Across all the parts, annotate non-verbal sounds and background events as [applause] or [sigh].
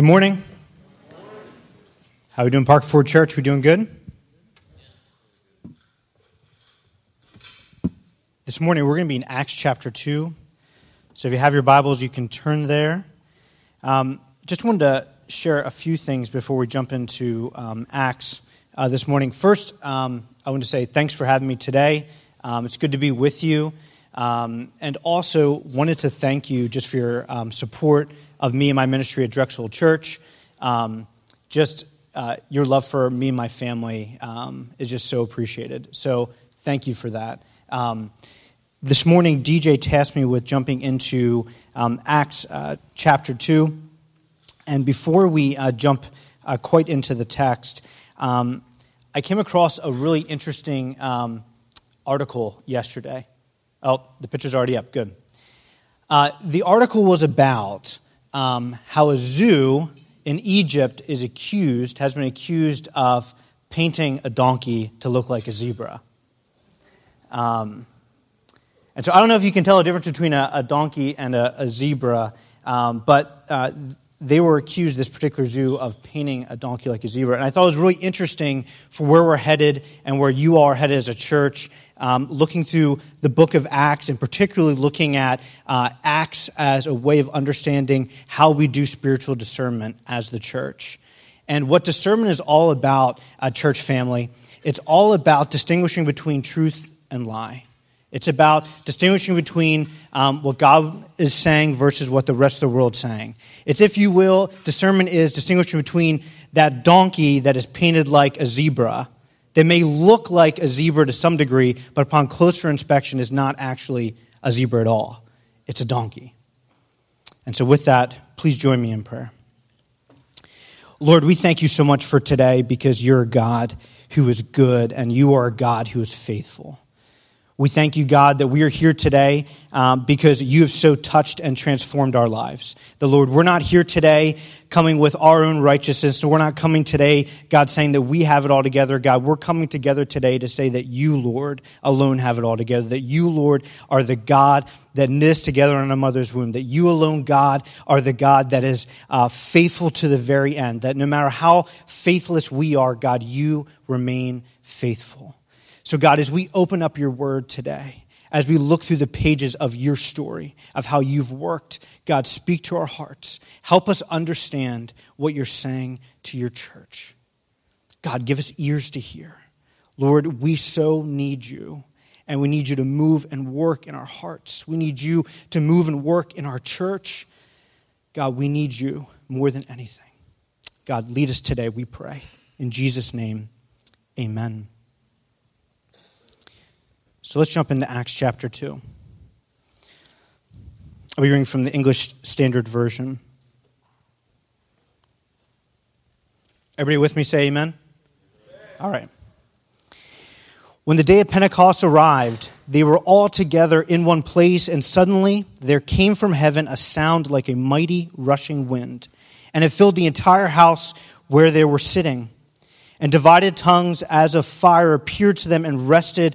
Good morning. How are we doing, Parker Ford Church? We doing good? This morning we're going to be in Acts chapter 2. So if you have your Bibles, you can turn there. Um, just wanted to share a few things before we jump into um, Acts uh, this morning. First, um, I want to say thanks for having me today. Um, it's good to be with you. Um, and also wanted to thank you just for your um, support of me and my ministry at Drexel Church. Um, just uh, your love for me and my family um, is just so appreciated. So thank you for that. Um, this morning, DJ tasked me with jumping into um, Acts uh, chapter 2. And before we uh, jump uh, quite into the text, um, I came across a really interesting um, article yesterday. Oh, the picture's already up. Good. Uh, the article was about um, how a zoo in Egypt is accused, has been accused of painting a donkey to look like a zebra. Um, and so I don't know if you can tell the difference between a, a donkey and a, a zebra, um, but uh, they were accused, this particular zoo, of painting a donkey like a zebra. And I thought it was really interesting for where we're headed and where you are headed as a church um, looking through the book of Acts and particularly looking at uh, Acts as a way of understanding how we do spiritual discernment as the church. And what discernment is all about, uh, church family, it's all about distinguishing between truth and lie. It's about distinguishing between um, what God is saying versus what the rest of the world is saying. It's, if you will, discernment is distinguishing between that donkey that is painted like a zebra that may look like a zebra to some degree, but upon closer inspection is not actually a zebra at all. It's a donkey. And so, with that, please join me in prayer. Lord, we thank you so much for today because you're a God who is good and you are a God who is faithful. We thank you, God, that we are here today um, because you have so touched and transformed our lives. The Lord, we're not here today coming with our own righteousness. We're not coming today, God, saying that we have it all together. God, we're coming together today to say that you, Lord, alone have it all together. That you, Lord, are the God that knit us together in a mother's womb. That you alone, God, are the God that is uh, faithful to the very end. That no matter how faithless we are, God, you remain faithful. So, God, as we open up your word today, as we look through the pages of your story, of how you've worked, God, speak to our hearts. Help us understand what you're saying to your church. God, give us ears to hear. Lord, we so need you, and we need you to move and work in our hearts. We need you to move and work in our church. God, we need you more than anything. God, lead us today, we pray. In Jesus' name, amen. So let's jump into Acts chapter 2. I'll be reading from the English Standard Version. Everybody with me say amen? All right. When the day of Pentecost arrived, they were all together in one place, and suddenly there came from heaven a sound like a mighty rushing wind, and it filled the entire house where they were sitting. And divided tongues as of fire appeared to them and rested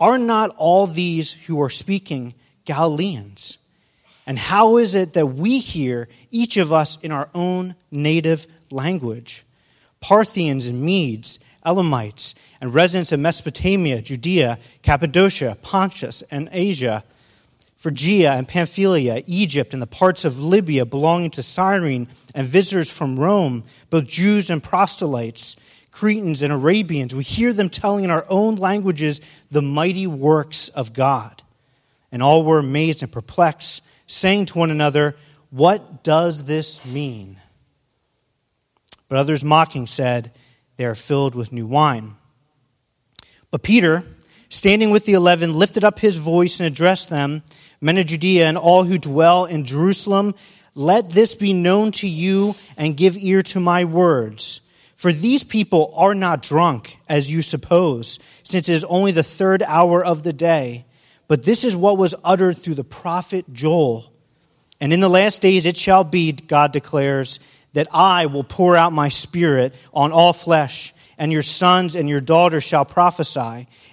are not all these who are speaking Galileans? And how is it that we hear, each of us, in our own native language? Parthians and Medes, Elamites, and residents of Mesopotamia, Judea, Cappadocia, Pontus, and Asia, Phrygia and Pamphylia, Egypt, and the parts of Libya belonging to Cyrene, and visitors from Rome, both Jews and proselytes Cretans and Arabians, we hear them telling in our own languages the mighty works of God. And all were amazed and perplexed, saying to one another, What does this mean? But others mocking said, They are filled with new wine. But Peter, standing with the eleven, lifted up his voice and addressed them, men of Judea and all who dwell in Jerusalem let this be known to you and give ear to my words. For these people are not drunk, as you suppose, since it is only the third hour of the day. But this is what was uttered through the prophet Joel. And in the last days it shall be, God declares, that I will pour out my spirit on all flesh, and your sons and your daughters shall prophesy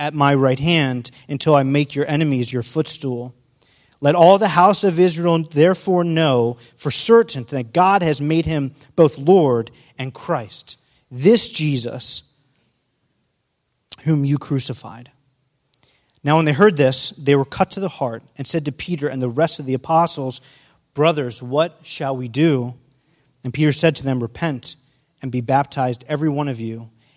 at my right hand until I make your enemies your footstool. Let all the house of Israel therefore know for certain that God has made him both Lord and Christ, this Jesus whom you crucified. Now, when they heard this, they were cut to the heart and said to Peter and the rest of the apostles, Brothers, what shall we do? And Peter said to them, Repent and be baptized, every one of you,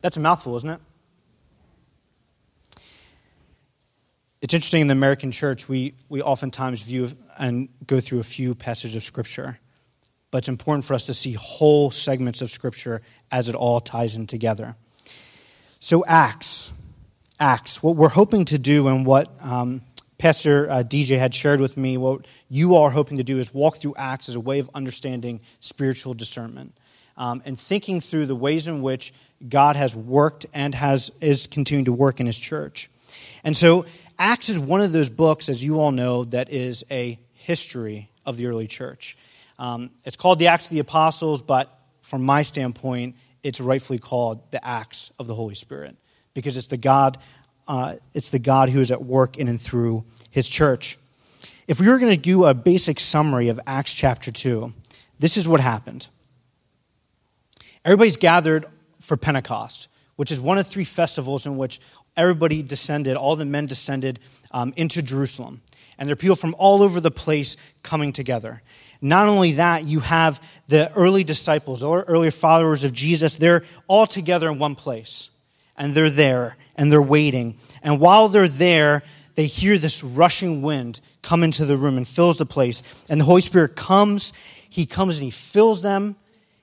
That's a mouthful, isn't it? It's interesting in the American church, we, we oftentimes view and go through a few passages of Scripture, but it's important for us to see whole segments of Scripture as it all ties in together. So, Acts. Acts. What we're hoping to do and what um, Pastor uh, DJ had shared with me, what you are hoping to do is walk through Acts as a way of understanding spiritual discernment um, and thinking through the ways in which God has worked and has is continuing to work in His church. And so, Acts is one of those books, as you all know, that is a history of the early church. Um, it's called the Acts of the Apostles, but from my standpoint, it's rightfully called the Acts of the Holy Spirit because it's the God uh, it's the God who is at work in and through his church. If we were going to do a basic summary of Acts chapter 2, this is what happened. Everybody's gathered for Pentecost, which is one of three festivals in which everybody descended, all the men descended um, into Jerusalem. And there are people from all over the place coming together. Not only that, you have the early disciples, or earlier followers of Jesus, they're all together in one place. And they're there and they're waiting. And while they're there, they hear this rushing wind come into the room and fills the place. And the Holy Spirit comes, He comes and He fills them.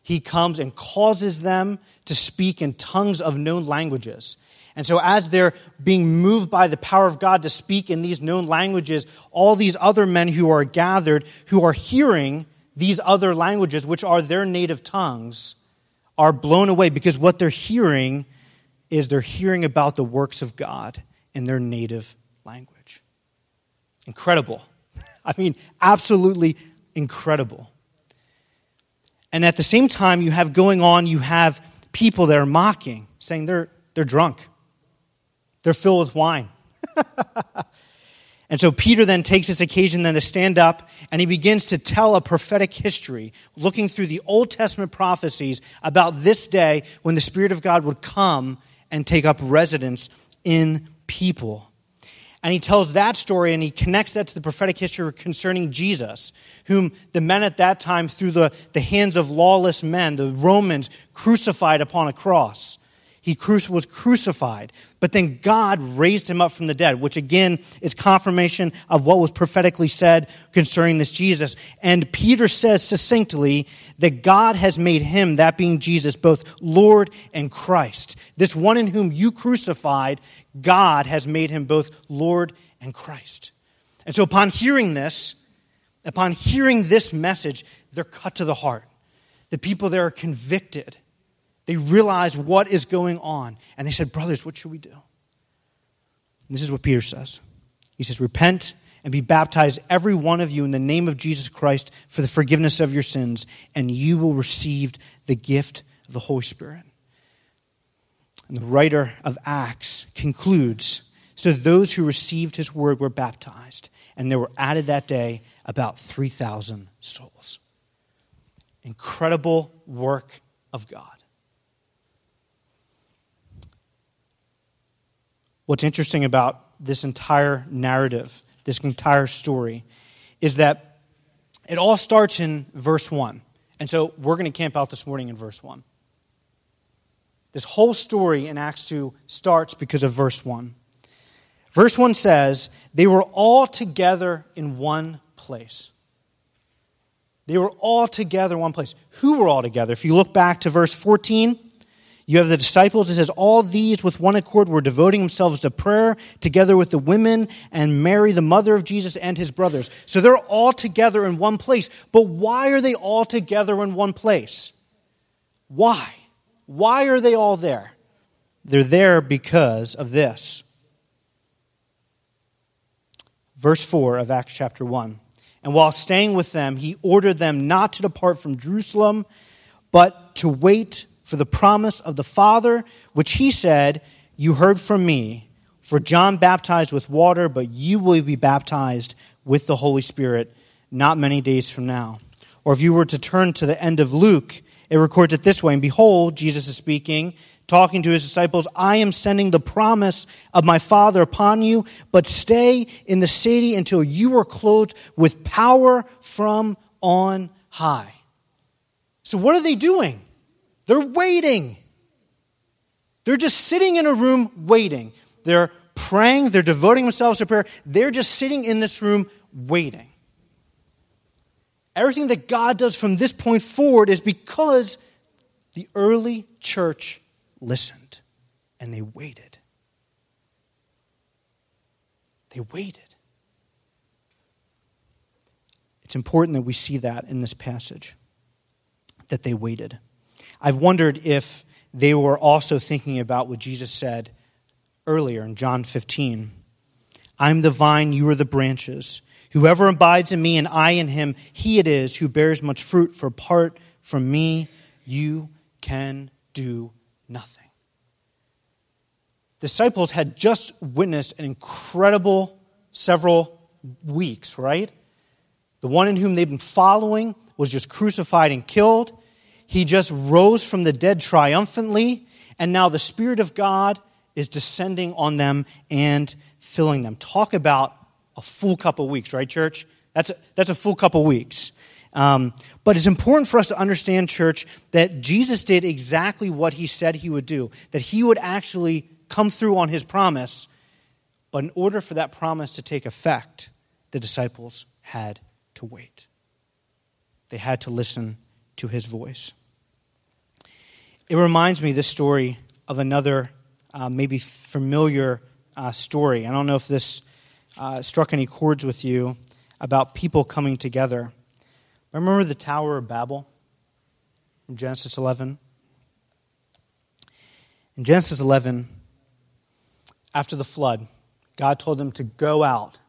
He comes and causes them to speak in tongues of known languages. And so, as they're being moved by the power of God to speak in these known languages, all these other men who are gathered, who are hearing these other languages, which are their native tongues, are blown away because what they're hearing is they're hearing about the works of God in their native language. Incredible. [laughs] I mean, absolutely incredible. And at the same time, you have going on, you have people that are mocking, saying they're, they're drunk, they're filled with wine. [laughs] and so Peter then takes this occasion then to stand up and he begins to tell a prophetic history, looking through the Old Testament prophecies about this day when the Spirit of God would come and take up residence in people. And he tells that story and he connects that to the prophetic history concerning Jesus, whom the men at that time, through the, the hands of lawless men, the Romans, crucified upon a cross. He was crucified, but then God raised him up from the dead, which again is confirmation of what was prophetically said concerning this Jesus. And Peter says succinctly that God has made him, that being Jesus, both Lord and Christ. This one in whom you crucified, God has made him both Lord and Christ. And so upon hearing this, upon hearing this message, they're cut to the heart. The people there are convicted they realize what is going on. And they said, Brothers, what should we do? And this is what Peter says He says, Repent and be baptized, every one of you, in the name of Jesus Christ for the forgiveness of your sins, and you will receive the gift of the Holy Spirit. And the writer of Acts concludes So those who received his word were baptized, and there were added that day about 3,000 souls. Incredible work of God. What's interesting about this entire narrative, this entire story, is that it all starts in verse 1. And so we're going to camp out this morning in verse 1. This whole story in Acts 2 starts because of verse 1. Verse 1 says, They were all together in one place. They were all together in one place. Who were all together? If you look back to verse 14, you have the disciples, it says, all these with one accord were devoting themselves to prayer together with the women and Mary, the mother of Jesus, and his brothers. So they're all together in one place. But why are they all together in one place? Why? Why are they all there? They're there because of this. Verse 4 of Acts chapter 1. And while staying with them, he ordered them not to depart from Jerusalem, but to wait for the promise of the Father, which he said, You heard from me. For John baptized with water, but you will be baptized with the Holy Spirit not many days from now. Or if you were to turn to the end of Luke, it records it this way And behold, Jesus is speaking, talking to his disciples, I am sending the promise of my Father upon you, but stay in the city until you are clothed with power from on high. So, what are they doing? They're waiting. They're just sitting in a room waiting. They're praying, they're devoting themselves to prayer. They're just sitting in this room waiting. Everything that God does from this point forward is because the early church listened and they waited. They waited. It's important that we see that in this passage, that they waited. I've wondered if they were also thinking about what Jesus said earlier in John 15 I'm the vine, you are the branches. Whoever abides in me and I in him, he it is who bears much fruit, for apart from me, you can do nothing. Disciples had just witnessed an incredible several weeks, right? The one in whom they've been following was just crucified and killed. He just rose from the dead triumphantly, and now the Spirit of God is descending on them and filling them. Talk about a full couple weeks, right, church? That's a, that's a full couple weeks. Um, but it's important for us to understand, church, that Jesus did exactly what he said he would do, that he would actually come through on his promise, But in order for that promise to take effect, the disciples had to wait. They had to listen to his voice. It reminds me, this story, of another uh, maybe familiar uh, story. I don't know if this uh, struck any chords with you about people coming together. Remember the Tower of Babel in Genesis 11? In Genesis 11, after the flood, God told them to go out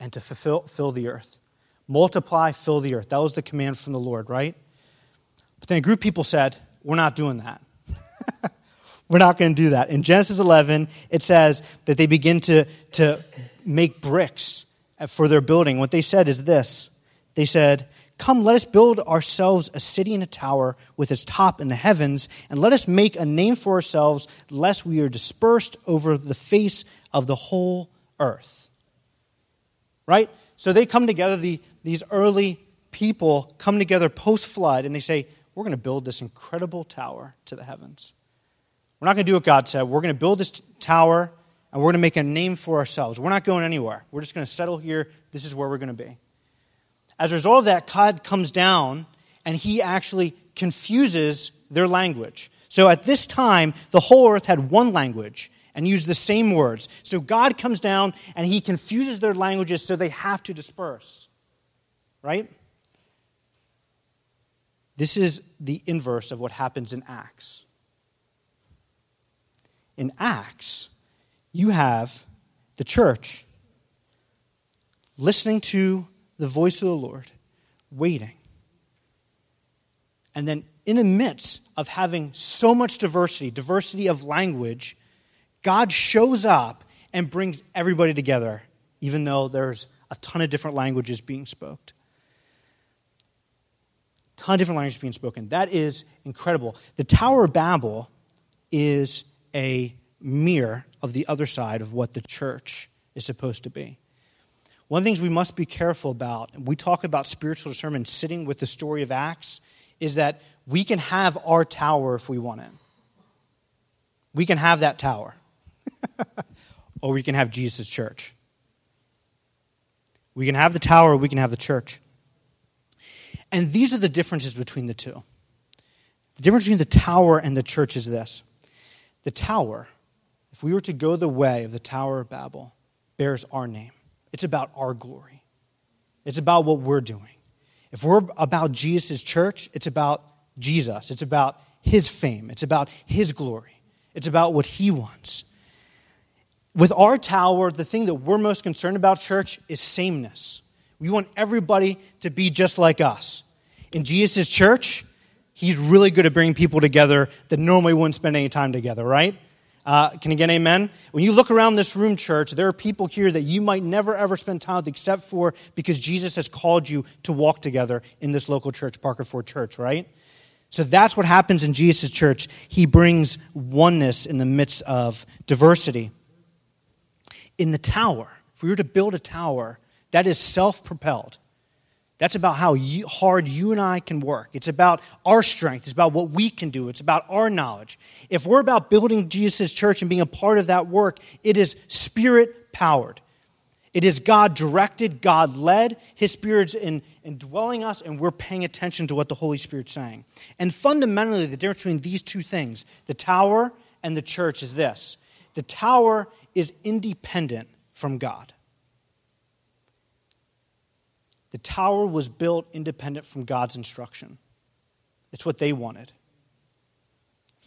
and to fulfill fill the earth. Multiply, fill the earth. That was the command from the Lord, right? But then a group of people said, We're not doing that. [laughs] We're not going to do that. In Genesis 11, it says that they begin to, to make bricks for their building. What they said is this They said, Come, let us build ourselves a city and a tower with its top in the heavens, and let us make a name for ourselves, lest we are dispersed over the face of the whole earth. Right? So they come together, the, these early people come together post flood, and they say, We're going to build this incredible tower to the heavens. We're not going to do what God said. We're going to build this tower, and we're going to make a name for ourselves. We're not going anywhere. We're just going to settle here. This is where we're going to be. As a result of that, God comes down and he actually confuses their language. So at this time, the whole earth had one language and used the same words. So God comes down and he confuses their languages so they have to disperse. Right? This is the inverse of what happens in Acts. In Acts, you have the church listening to the voice of the Lord, waiting. And then, in the midst of having so much diversity, diversity of language, God shows up and brings everybody together, even though there's a ton of different languages being spoken. Ton of different languages being spoken. That is incredible. The Tower of Babel is a mirror of the other side of what the church is supposed to be. One of the things we must be careful about, we talk about spiritual discernment sitting with the story of Acts, is that we can have our tower if we want it. We can have that tower. [laughs] or we can have Jesus' church. We can have the tower, or we can have the church. And these are the differences between the two. The difference between the tower and the church is this the tower if we were to go the way of the Tower of Babel, bears our name. It's about our glory, it's about what we're doing. If we're about Jesus' church, it's about Jesus, it's about his fame, it's about his glory, it's about what he wants. With our tower, the thing that we're most concerned about, church, is sameness. We want everybody to be just like us. In Jesus' church, he's really good at bringing people together that normally wouldn't spend any time together, right? Uh, can you get amen? When you look around this room, church, there are people here that you might never ever spend time with except for because Jesus has called you to walk together in this local church, Parker Ford Church, right? So that's what happens in Jesus' church. He brings oneness in the midst of diversity. In the tower, if we were to build a tower that is self propelled, that's about how you, hard you and I can work. It's about our strength. It's about what we can do. It's about our knowledge. If we're about building Jesus' church and being a part of that work, it is spirit powered. It is God directed, God led. His Spirit's in, indwelling us, and we're paying attention to what the Holy Spirit's saying. And fundamentally, the difference between these two things, the tower and the church, is this the tower is independent from God. The tower was built independent from God's instruction. It's what they wanted.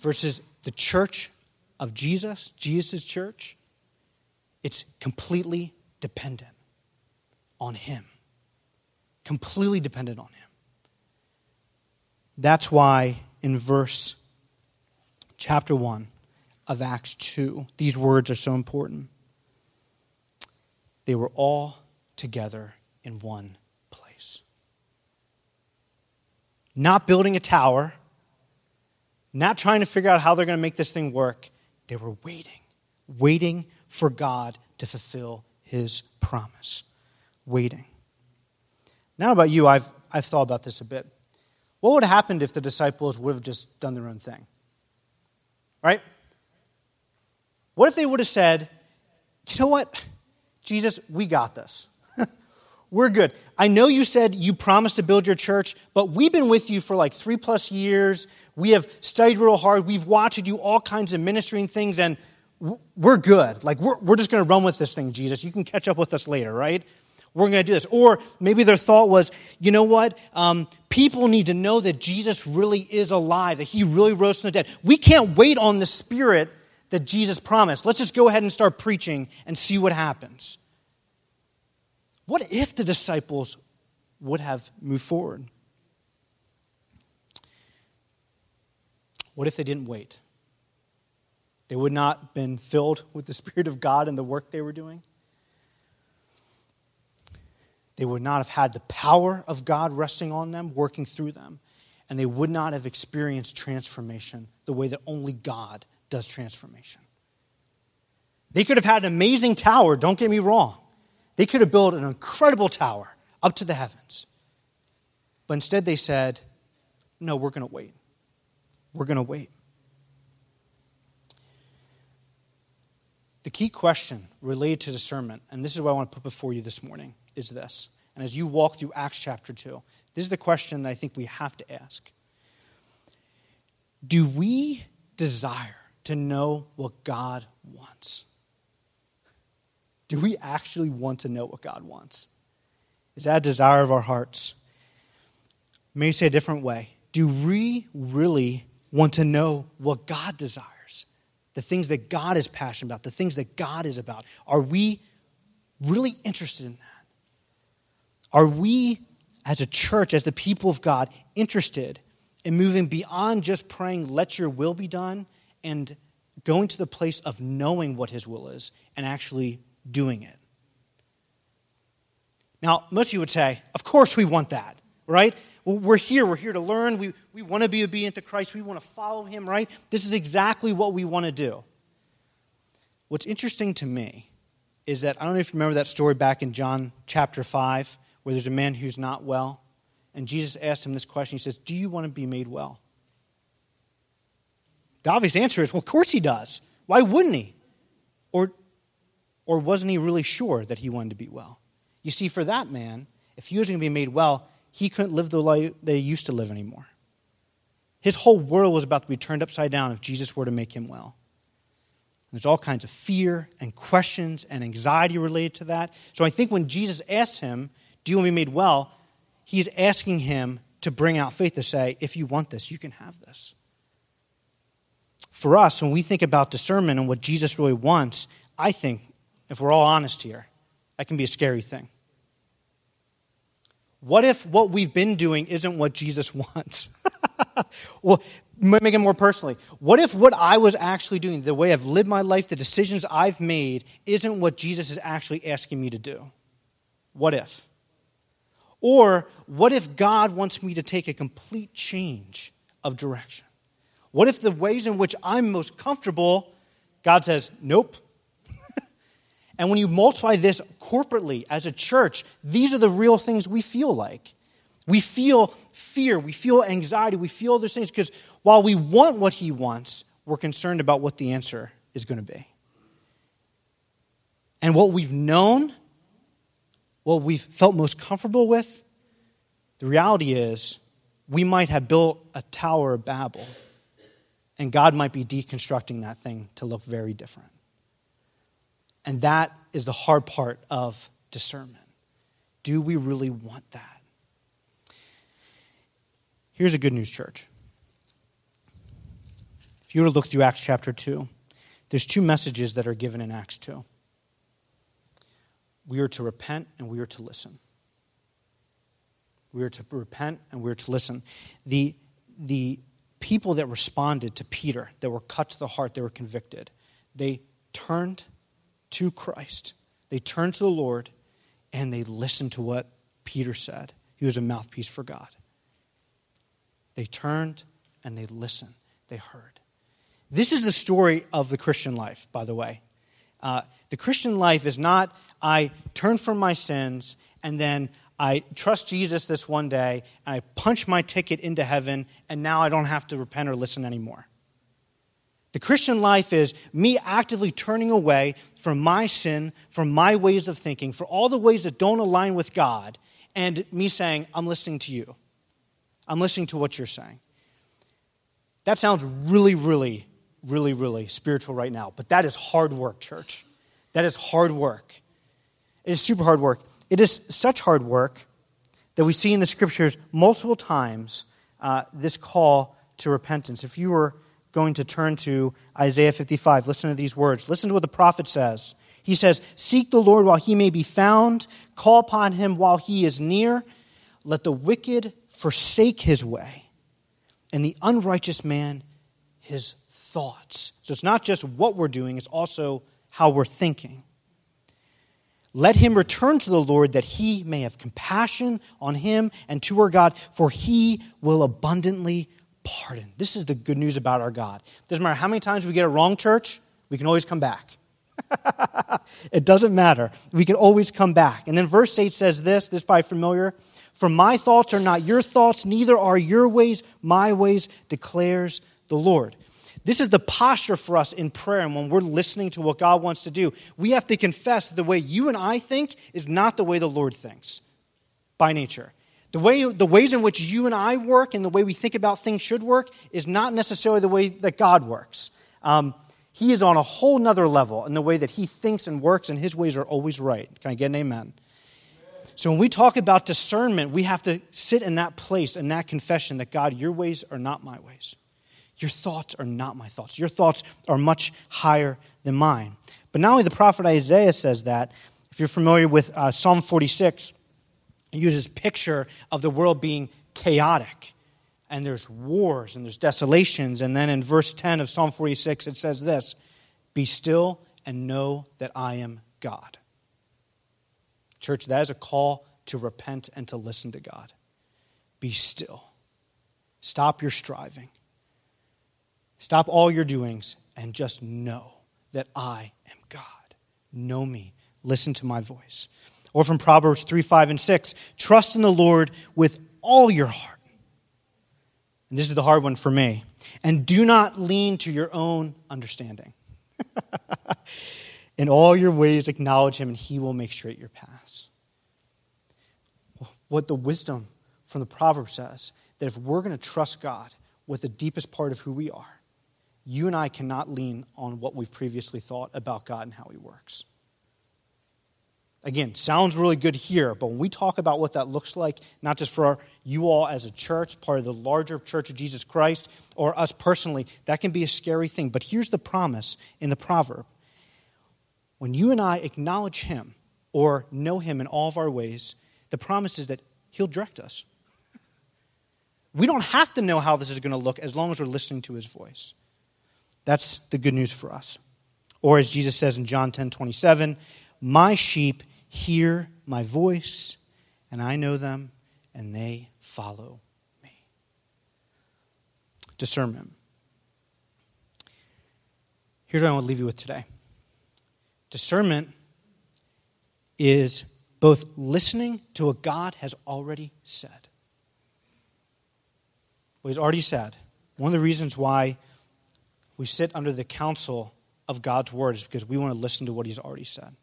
Versus the church of Jesus, Jesus' church, it's completely dependent on Him. Completely dependent on Him. That's why in verse chapter 1 of Acts 2, these words are so important. They were all together in one not building a tower, not trying to figure out how they're going to make this thing work. They were waiting, waiting for God to fulfill his promise. Waiting. Now, about you, I've, I've thought about this a bit. What would have happened if the disciples would have just done their own thing? Right? What if they would have said, you know what? Jesus, we got this. We're good. I know you said you promised to build your church, but we've been with you for like three plus years. We have studied real hard. We've watched you do all kinds of ministering things, and we're good. Like, we're, we're just going to run with this thing, Jesus. You can catch up with us later, right? We're going to do this. Or maybe their thought was, you know what? Um, people need to know that Jesus really is alive, that he really rose from the dead. We can't wait on the Spirit that Jesus promised. Let's just go ahead and start preaching and see what happens. What if the disciples would have moved forward? What if they didn't wait? They would not have been filled with the Spirit of God in the work they were doing. They would not have had the power of God resting on them, working through them. And they would not have experienced transformation the way that only God does transformation. They could have had an amazing tower, don't get me wrong. They could have built an incredible tower up to the heavens. But instead, they said, No, we're going to wait. We're going to wait. The key question related to discernment, and this is what I want to put before you this morning, is this. And as you walk through Acts chapter 2, this is the question that I think we have to ask. Do we desire to know what God wants? Do we actually want to know what God wants? Is that a desire of our hearts? Maybe say a different way. Do we really want to know what God desires? The things that God is passionate about, the things that God is about. Are we really interested in that? Are we, as a church, as the people of God, interested in moving beyond just praying, let your will be done, and going to the place of knowing what His will is and actually doing it. Now, most of you would say, of course we want that, right? We're here. We're here to learn. We, we want to be obedient to Christ. We want to follow him, right? This is exactly what we want to do. What's interesting to me is that I don't know if you remember that story back in John chapter 5 where there's a man who's not well. And Jesus asked him this question He says, Do you want to be made well? The obvious answer is, Well, of course he does. Why wouldn't he? Or or wasn't he really sure that he wanted to be well? You see, for that man, if he was going to be made well, he couldn't live the life he used to live anymore. His whole world was about to be turned upside down if Jesus were to make him well. There's all kinds of fear and questions and anxiety related to that. So I think when Jesus asked him, Do you want to be made well? he's asking him to bring out faith to say, If you want this, you can have this. For us, when we think about discernment and what Jesus really wants, I think if we're all honest here, that can be a scary thing. What if what we've been doing isn't what Jesus [laughs] wants? well, make it more personally. What if what I was actually doing, the way I've lived my life, the decisions I've made, isn't what Jesus is actually asking me to do? What if? Or what if God wants me to take a complete change of direction? What if the ways in which I'm most comfortable, God says, nope, and when you multiply this corporately as a church, these are the real things we feel like. We feel fear, we feel anxiety, we feel those things because while we want what he wants, we're concerned about what the answer is going to be. And what we've known, what we've felt most comfortable with, the reality is we might have built a Tower of Babel, and God might be deconstructing that thing to look very different. And that is the hard part of discernment. Do we really want that? Here's a good news, church. If you were to look through Acts chapter 2, there's two messages that are given in Acts 2. We are to repent and we are to listen. We are to repent and we are to listen. The, the people that responded to Peter, that were cut to the heart, they were convicted, they turned to Christ. They turned to the Lord and they listened to what Peter said. He was a mouthpiece for God. They turned and they listened. They heard. This is the story of the Christian life, by the way. Uh, the Christian life is not, I turn from my sins and then I trust Jesus this one day and I punch my ticket into heaven and now I don't have to repent or listen anymore. The Christian life is me actively turning away from my sin, from my ways of thinking, for all the ways that don't align with God, and me saying, I'm listening to you. I'm listening to what you're saying. That sounds really, really, really, really spiritual right now, but that is hard work, church. That is hard work. It is super hard work. It is such hard work that we see in the scriptures multiple times uh, this call to repentance. If you were going to turn to Isaiah 55. Listen to these words. Listen to what the prophet says. He says, Seek the Lord while he may be found, call upon him while he is near. Let the wicked forsake his way, and the unrighteous man his thoughts. So it's not just what we're doing, it's also how we're thinking. Let him return to the Lord that he may have compassion on him and to our God, for he will abundantly pardon. This is the good news about our God. Doesn't matter how many times we get it wrong, church, we can always come back. [laughs] it doesn't matter. We can always come back. And then verse 8 says this, this by familiar. For my thoughts are not your thoughts, neither are your ways my ways, declares the Lord. This is the posture for us in prayer and when we're listening to what God wants to do. We have to confess the way you and I think is not the way the Lord thinks by nature. The, way, the ways in which you and I work and the way we think about things should work is not necessarily the way that God works. Um, he is on a whole nother level in the way that he thinks and works, and his ways are always right. Can I get an amen? So when we talk about discernment, we have to sit in that place, in that confession that God, your ways are not my ways. Your thoughts are not my thoughts. Your thoughts are much higher than mine. But not only the prophet Isaiah says that, if you're familiar with uh, Psalm 46, uses picture of the world being chaotic. And there's wars and there's desolations. And then in verse 10 of psalm 46 it says this be still and know that i am god. Church that is a call to repent and to listen to god. Be still. Stop your striving. Stop all your doings and just know that i am god. Know me. Listen to my voice or from Proverbs 3, 5, and 6. Trust in the Lord with all your heart. And this is the hard one for me. And do not lean to your own understanding. [laughs] in all your ways, acknowledge him, and he will make straight your paths. What the wisdom from the proverb says that if we're going to trust God with the deepest part of who we are, you and I cannot lean on what we've previously thought about God and how he works. Again, sounds really good here, but when we talk about what that looks like, not just for our, you all as a church, part of the larger church of Jesus Christ, or us personally, that can be a scary thing. But here's the promise in the proverb when you and I acknowledge Him or know Him in all of our ways, the promise is that He'll direct us. We don't have to know how this is going to look as long as we're listening to His voice. That's the good news for us. Or as Jesus says in John 10 27, My sheep hear my voice, and I know them, and they follow me. Discernment. Here's what I want to leave you with today discernment is both listening to what God has already said. What He's already said. One of the reasons why we sit under the counsel of God's word is because we want to listen to what He's already said.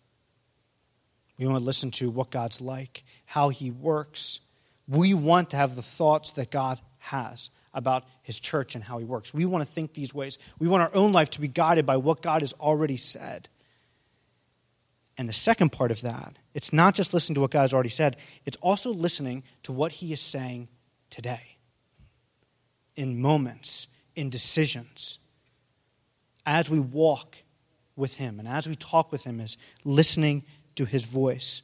We want to listen to what God's like, how He works. We want to have the thoughts that God has about His church and how He works. We want to think these ways. We want our own life to be guided by what God has already said. And the second part of that, it's not just listening to what God has already said, it's also listening to what He is saying today, in moments, in decisions, as we walk with Him and as we talk with Him, is listening to his voice.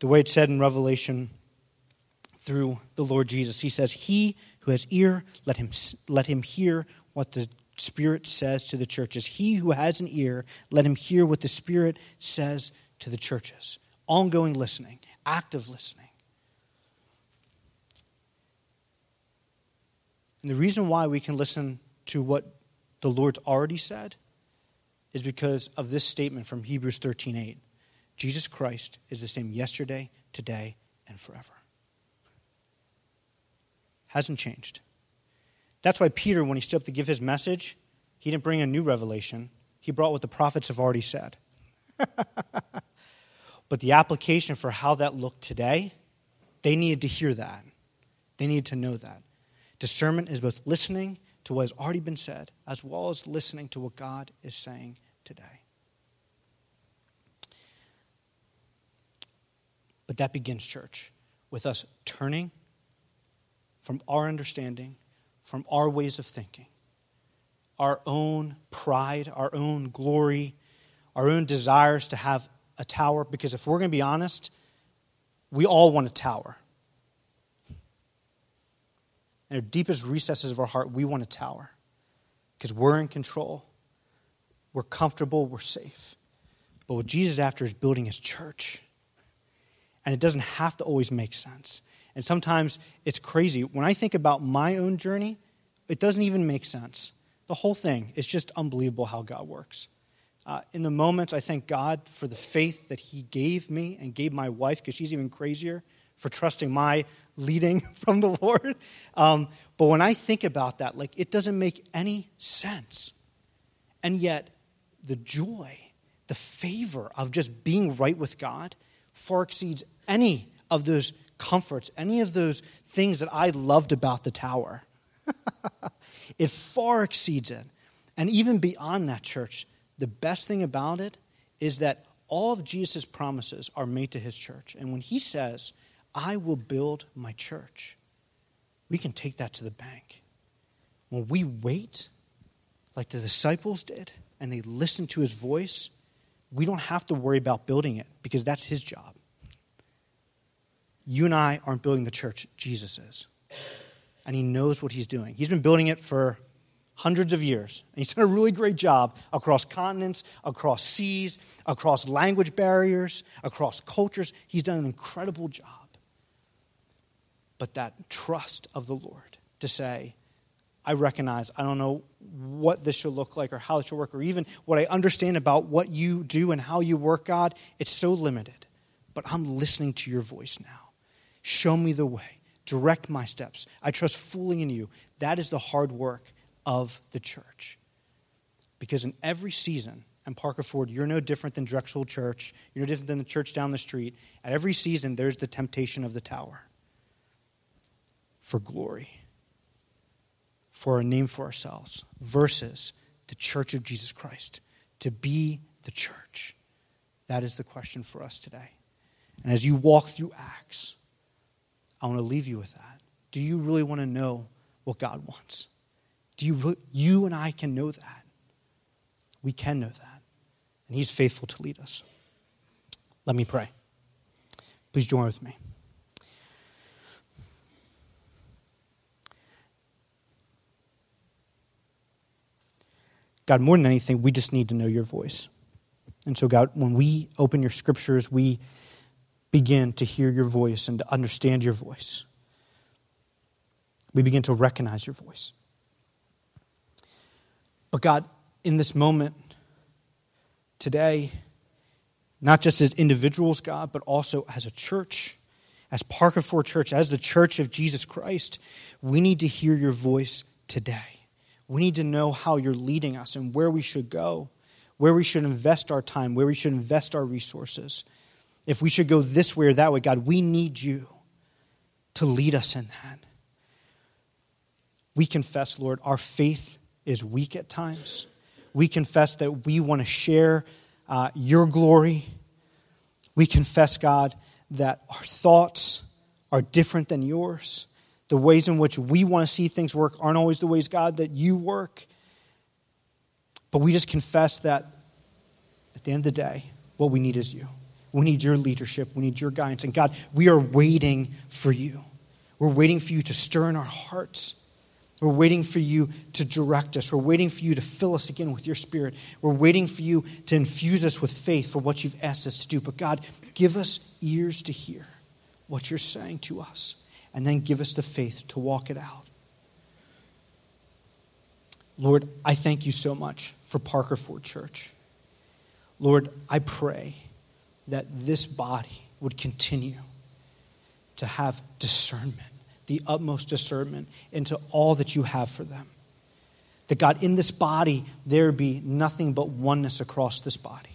The way it's said in Revelation through the Lord Jesus, he says, He who has ear, let him, let him hear what the Spirit says to the churches. He who has an ear, let him hear what the Spirit says to the churches. Ongoing listening, active listening. And the reason why we can listen to what the Lord's already said is because of this statement from Hebrews 13 8. Jesus Christ is the same yesterday, today, and forever. Hasn't changed. That's why Peter, when he stood up to give his message, He didn't bring a new revelation, he brought what the prophets have already said. [laughs] but the application for how that looked today, they needed to hear that. They needed to know that. Discernment is both listening to what has already been said as well as listening to what God is saying today. But that begins, church, with us turning from our understanding, from our ways of thinking, our own pride, our own glory, our own desires to have a tower. Because if we're going to be honest, we all want a tower. In the deepest recesses of our heart, we want a tower because we're in control, we're comfortable, we're safe. But what Jesus is after is building his church. And it doesn't have to always make sense. And sometimes it's crazy. When I think about my own journey, it doesn't even make sense. The whole thing is just unbelievable how God works. Uh, in the moments, I thank God for the faith that He gave me and gave my wife, because she's even crazier for trusting my leading [laughs] from the Lord. Um, but when I think about that, like it doesn't make any sense. And yet, the joy, the favor of just being right with God far exceeds any of those comforts, any of those things that I loved about the tower. [laughs] it far exceeds it. And even beyond that, church, the best thing about it is that all of Jesus' promises are made to his church. And when he says, I will build my church, we can take that to the bank. When we wait, like the disciples did, and they listen to his voice, we don't have to worry about building it because that's his job. You and I aren't building the church, Jesus is. And he knows what he's doing. He's been building it for hundreds of years. And he's done a really great job across continents, across seas, across language barriers, across cultures. He's done an incredible job. But that trust of the Lord to say, I recognize I don't know what this should look like or how it should work or even what I understand about what you do and how you work, God, it's so limited. But I'm listening to your voice now. Show me the way. Direct my steps. I trust fully in you. That is the hard work of the church. Because in every season, and Parker Ford, you're no different than Drexel Church. You're no different than the church down the street. At every season, there's the temptation of the tower for glory, for a name for ourselves, versus the church of Jesus Christ, to be the church. That is the question for us today. And as you walk through Acts, I want to leave you with that. Do you really want to know what God wants? Do you, you and I can know that. We can know that. And He's faithful to lead us. Let me pray. Please join with me. God, more than anything, we just need to know your voice. And so, God, when we open your scriptures, we begin to hear your voice and to understand your voice. We begin to recognize your voice. But God, in this moment, today, not just as individuals, God, but also as a church, as Parker Ford Church, as the church of Jesus Christ, we need to hear your voice today. We need to know how you're leading us and where we should go, where we should invest our time, where we should invest our resources. If we should go this way or that way, God, we need you to lead us in that. We confess, Lord, our faith is weak at times. We confess that we want to share uh, your glory. We confess, God, that our thoughts are different than yours. The ways in which we want to see things work aren't always the ways, God, that you work. But we just confess that at the end of the day, what we need is you. We need your leadership. We need your guidance. And God, we are waiting for you. We're waiting for you to stir in our hearts we're waiting for you to direct us. We're waiting for you to fill us again with your spirit. We're waiting for you to infuse us with faith for what you've asked us to do. But God, give us ears to hear what you're saying to us, and then give us the faith to walk it out. Lord, I thank you so much for Parker Ford Church. Lord, I pray that this body would continue to have discernment the utmost discernment into all that you have for them. That God, in this body, there be nothing but oneness across this body.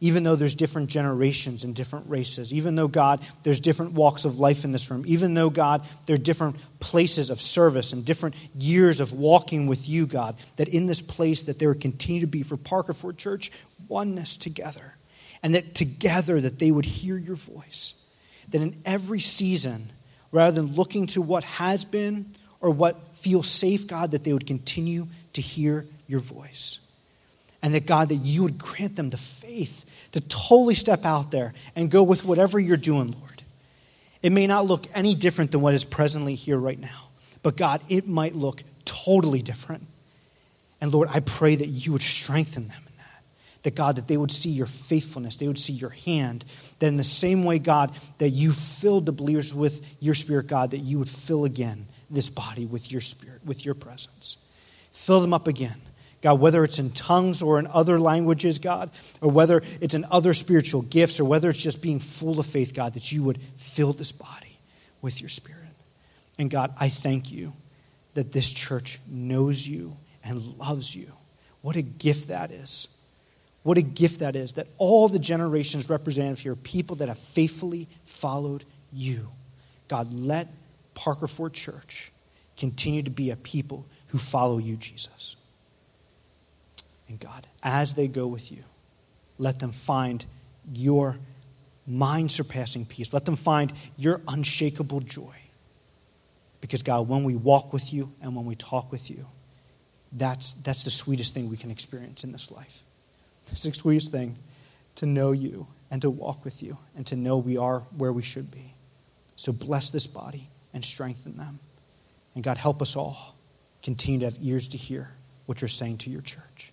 Even though there's different generations and different races, even though, God, there's different walks of life in this room, even though, God, there are different places of service and different years of walking with you, God, that in this place that there would continue to be for Parker Parkerford Church oneness together. And that together that they would hear your voice. That in every season, rather than looking to what has been or what feels safe, God, that they would continue to hear your voice. And that, God, that you would grant them the faith to totally step out there and go with whatever you're doing, Lord. It may not look any different than what is presently here right now, but God, it might look totally different. And Lord, I pray that you would strengthen them in that. That, God, that they would see your faithfulness, they would see your hand. That in the same way, God, that you filled the believers with your spirit, God, that you would fill again this body with your spirit, with your presence. Fill them up again. God, whether it's in tongues or in other languages, God, or whether it's in other spiritual gifts, or whether it's just being full of faith, God, that you would fill this body with your spirit. And God, I thank you that this church knows you and loves you. What a gift that is. What a gift that is that all the generations represented here, people that have faithfully followed you. God, let Parker Ford Church continue to be a people who follow you, Jesus. And God, as they go with you, let them find your mind surpassing peace. Let them find your unshakable joy. Because, God, when we walk with you and when we talk with you, that's, that's the sweetest thing we can experience in this life. It's the sweetest thing to know you and to walk with you and to know we are where we should be. So bless this body and strengthen them. And God, help us all continue to have ears to hear what you're saying to your church.